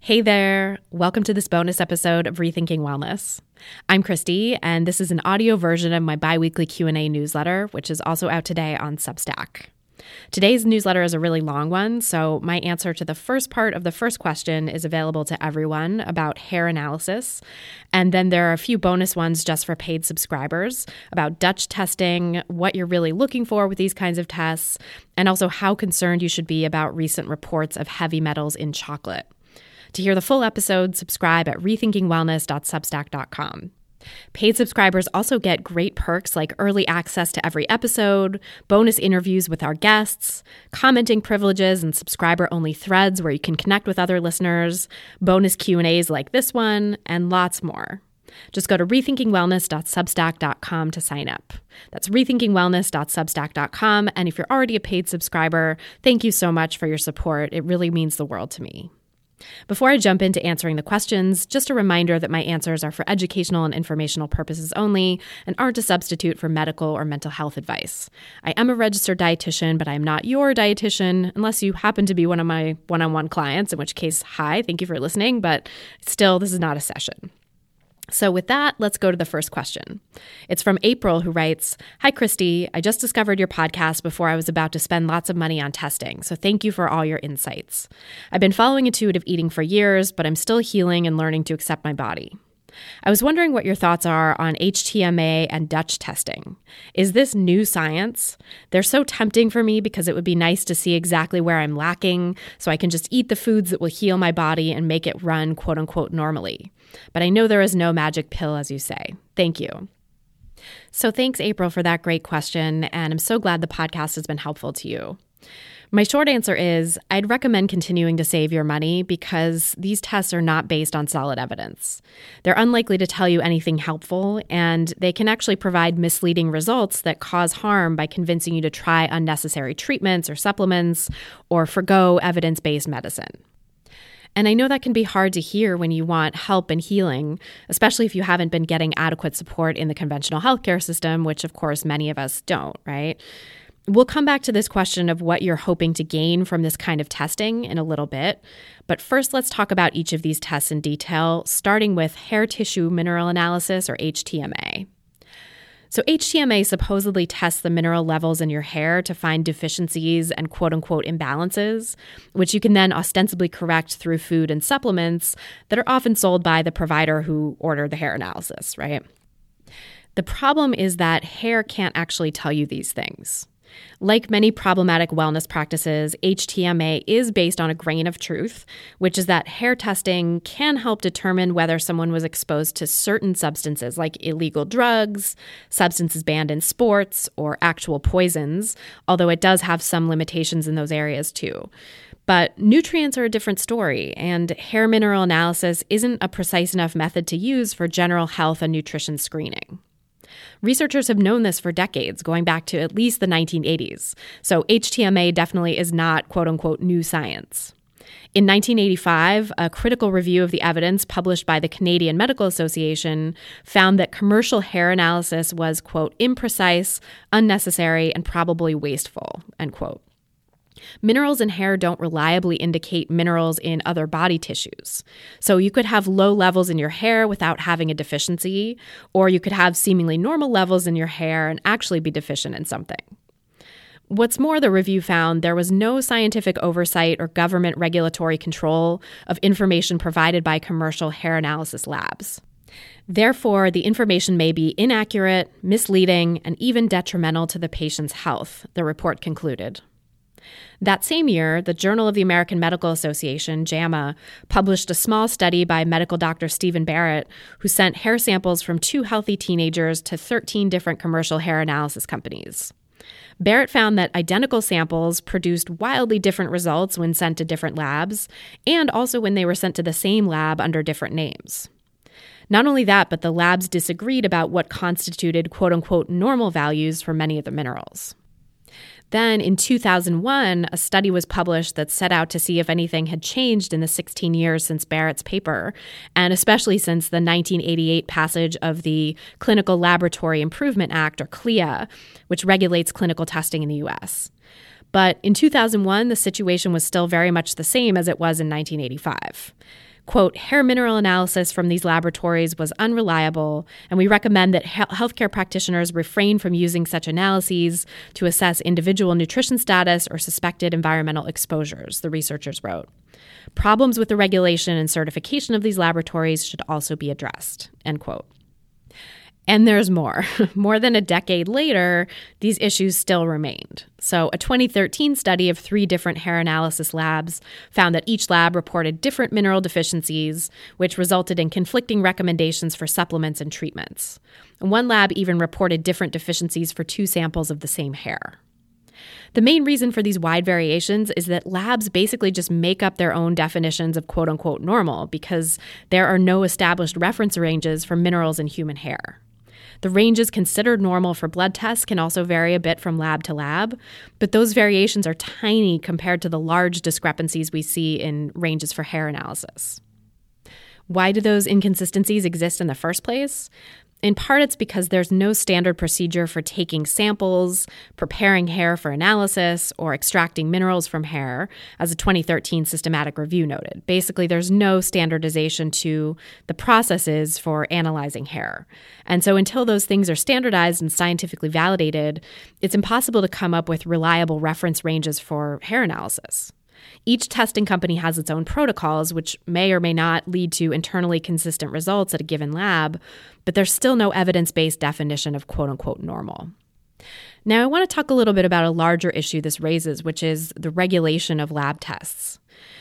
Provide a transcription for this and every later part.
Hey there. Welcome to this bonus episode of Rethinking Wellness. I'm Christy and this is an audio version of my biweekly Q&A newsletter, which is also out today on Substack. Today's newsletter is a really long one, so my answer to the first part of the first question is available to everyone about hair analysis. And then there are a few bonus ones just for paid subscribers about DUTCH testing, what you're really looking for with these kinds of tests, and also how concerned you should be about recent reports of heavy metals in chocolate. To hear the full episode, subscribe at rethinkingwellness.substack.com. Paid subscribers also get great perks like early access to every episode, bonus interviews with our guests, commenting privileges and subscriber-only threads where you can connect with other listeners, bonus Q&As like this one, and lots more. Just go to rethinkingwellness.substack.com to sign up. That's rethinkingwellness.substack.com and if you're already a paid subscriber, thank you so much for your support. It really means the world to me. Before I jump into answering the questions, just a reminder that my answers are for educational and informational purposes only and aren't a substitute for medical or mental health advice. I am a registered dietitian, but I am not your dietitian unless you happen to be one of my one on one clients, in which case, hi, thank you for listening, but still, this is not a session. So, with that, let's go to the first question. It's from April, who writes Hi, Christy. I just discovered your podcast before I was about to spend lots of money on testing, so thank you for all your insights. I've been following intuitive eating for years, but I'm still healing and learning to accept my body. I was wondering what your thoughts are on HTMA and DUTCH testing. Is this new science? They're so tempting for me because it would be nice to see exactly where I'm lacking so I can just eat the foods that will heal my body and make it run quote unquote normally. But I know there is no magic pill, as you say. Thank you. So, thanks, April, for that great question. And I'm so glad the podcast has been helpful to you. My short answer is I'd recommend continuing to save your money because these tests are not based on solid evidence. They're unlikely to tell you anything helpful, and they can actually provide misleading results that cause harm by convincing you to try unnecessary treatments or supplements or forego evidence based medicine. And I know that can be hard to hear when you want help and healing, especially if you haven't been getting adequate support in the conventional healthcare system, which of course many of us don't, right? We'll come back to this question of what you're hoping to gain from this kind of testing in a little bit. But first, let's talk about each of these tests in detail, starting with hair tissue mineral analysis or HTMA. So, HTMA supposedly tests the mineral levels in your hair to find deficiencies and quote unquote imbalances, which you can then ostensibly correct through food and supplements that are often sold by the provider who ordered the hair analysis, right? The problem is that hair can't actually tell you these things. Like many problematic wellness practices, HTMA is based on a grain of truth, which is that hair testing can help determine whether someone was exposed to certain substances like illegal drugs, substances banned in sports, or actual poisons, although it does have some limitations in those areas too. But nutrients are a different story, and hair mineral analysis isn't a precise enough method to use for general health and nutrition screening. Researchers have known this for decades, going back to at least the 1980s. So HTMA definitely is not quote unquote new science. In 1985, a critical review of the evidence published by the Canadian Medical Association found that commercial hair analysis was, quote, imprecise, unnecessary, and probably wasteful, end quote. Minerals in hair don't reliably indicate minerals in other body tissues. So you could have low levels in your hair without having a deficiency, or you could have seemingly normal levels in your hair and actually be deficient in something. What's more, the review found there was no scientific oversight or government regulatory control of information provided by commercial hair analysis labs. Therefore, the information may be inaccurate, misleading, and even detrimental to the patient's health, the report concluded. That same year, the Journal of the American Medical Association, JAMA, published a small study by medical doctor Stephen Barrett, who sent hair samples from two healthy teenagers to 13 different commercial hair analysis companies. Barrett found that identical samples produced wildly different results when sent to different labs, and also when they were sent to the same lab under different names. Not only that, but the labs disagreed about what constituted quote unquote normal values for many of the minerals. Then in 2001, a study was published that set out to see if anything had changed in the 16 years since Barrett's paper, and especially since the 1988 passage of the Clinical Laboratory Improvement Act, or CLIA, which regulates clinical testing in the US. But in 2001, the situation was still very much the same as it was in 1985. Quote, hair mineral analysis from these laboratories was unreliable, and we recommend that he- healthcare practitioners refrain from using such analyses to assess individual nutrition status or suspected environmental exposures, the researchers wrote. Problems with the regulation and certification of these laboratories should also be addressed, end quote. And there's more. more than a decade later, these issues still remained. So, a 2013 study of three different hair analysis labs found that each lab reported different mineral deficiencies, which resulted in conflicting recommendations for supplements and treatments. One lab even reported different deficiencies for two samples of the same hair. The main reason for these wide variations is that labs basically just make up their own definitions of quote unquote normal because there are no established reference ranges for minerals in human hair. The ranges considered normal for blood tests can also vary a bit from lab to lab, but those variations are tiny compared to the large discrepancies we see in ranges for hair analysis. Why do those inconsistencies exist in the first place? In part, it's because there's no standard procedure for taking samples, preparing hair for analysis, or extracting minerals from hair, as a 2013 systematic review noted. Basically, there's no standardization to the processes for analyzing hair. And so, until those things are standardized and scientifically validated, it's impossible to come up with reliable reference ranges for hair analysis. Each testing company has its own protocols, which may or may not lead to internally consistent results at a given lab, but there's still no evidence based definition of quote unquote normal. Now, I want to talk a little bit about a larger issue this raises, which is the regulation of lab tests.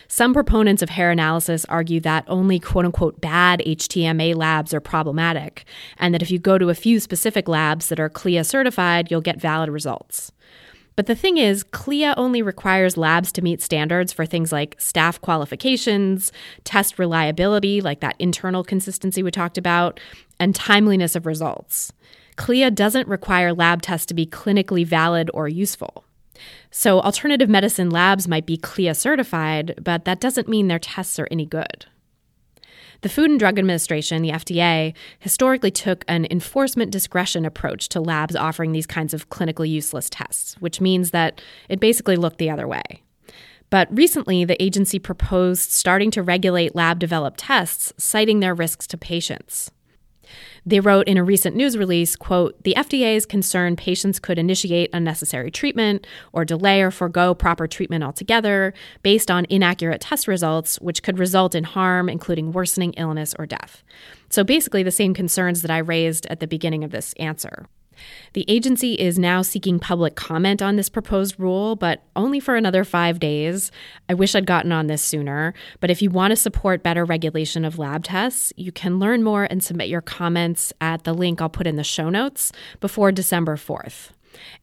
Some proponents of hair analysis argue that only quote unquote bad HTMA labs are problematic, and that if you go to a few specific labs that are CLIA certified, you'll get valid results. But the thing is, CLIA only requires labs to meet standards for things like staff qualifications, test reliability, like that internal consistency we talked about, and timeliness of results. CLIA doesn't require lab tests to be clinically valid or useful. So, alternative medicine labs might be CLIA certified, but that doesn't mean their tests are any good. The Food and Drug Administration, the FDA, historically took an enforcement discretion approach to labs offering these kinds of clinically useless tests, which means that it basically looked the other way. But recently, the agency proposed starting to regulate lab developed tests, citing their risks to patients. They wrote in a recent news release, quote, "The FDA is concerned patients could initiate unnecessary treatment or delay or forego proper treatment altogether based on inaccurate test results, which could result in harm including worsening illness or death." So basically the same concerns that I raised at the beginning of this answer. The agency is now seeking public comment on this proposed rule, but only for another five days. I wish I'd gotten on this sooner, but if you want to support better regulation of lab tests, you can learn more and submit your comments at the link I'll put in the show notes before December 4th.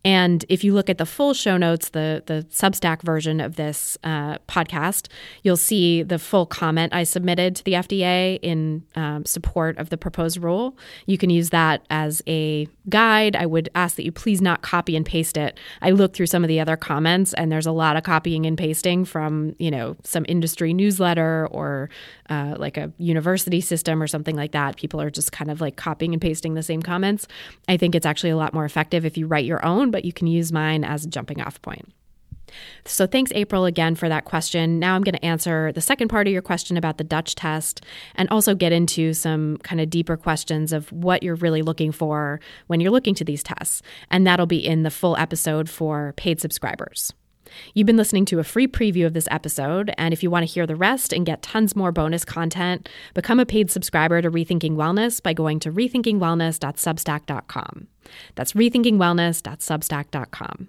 And if you look at the full show notes, the the Substack version of this uh, podcast, you'll see the full comment I submitted to the FDA in um, support of the proposed rule. You can use that as a guide. I would ask that you please not copy and paste it. I looked through some of the other comments, and there's a lot of copying and pasting from you know some industry newsletter or uh, like a university system or something like that. People are just kind of like copying and pasting the same comments. I think it's actually a lot more effective if you write your own, but you can use mine as a jumping off point. So, thanks, April, again for that question. Now, I'm going to answer the second part of your question about the DUTCH test and also get into some kind of deeper questions of what you're really looking for when you're looking to these tests. And that'll be in the full episode for paid subscribers. You've been listening to a free preview of this episode, and if you want to hear the rest and get tons more bonus content, become a paid subscriber to Rethinking Wellness by going to rethinkingwellness.substack.com. That's rethinkingwellness.substack.com.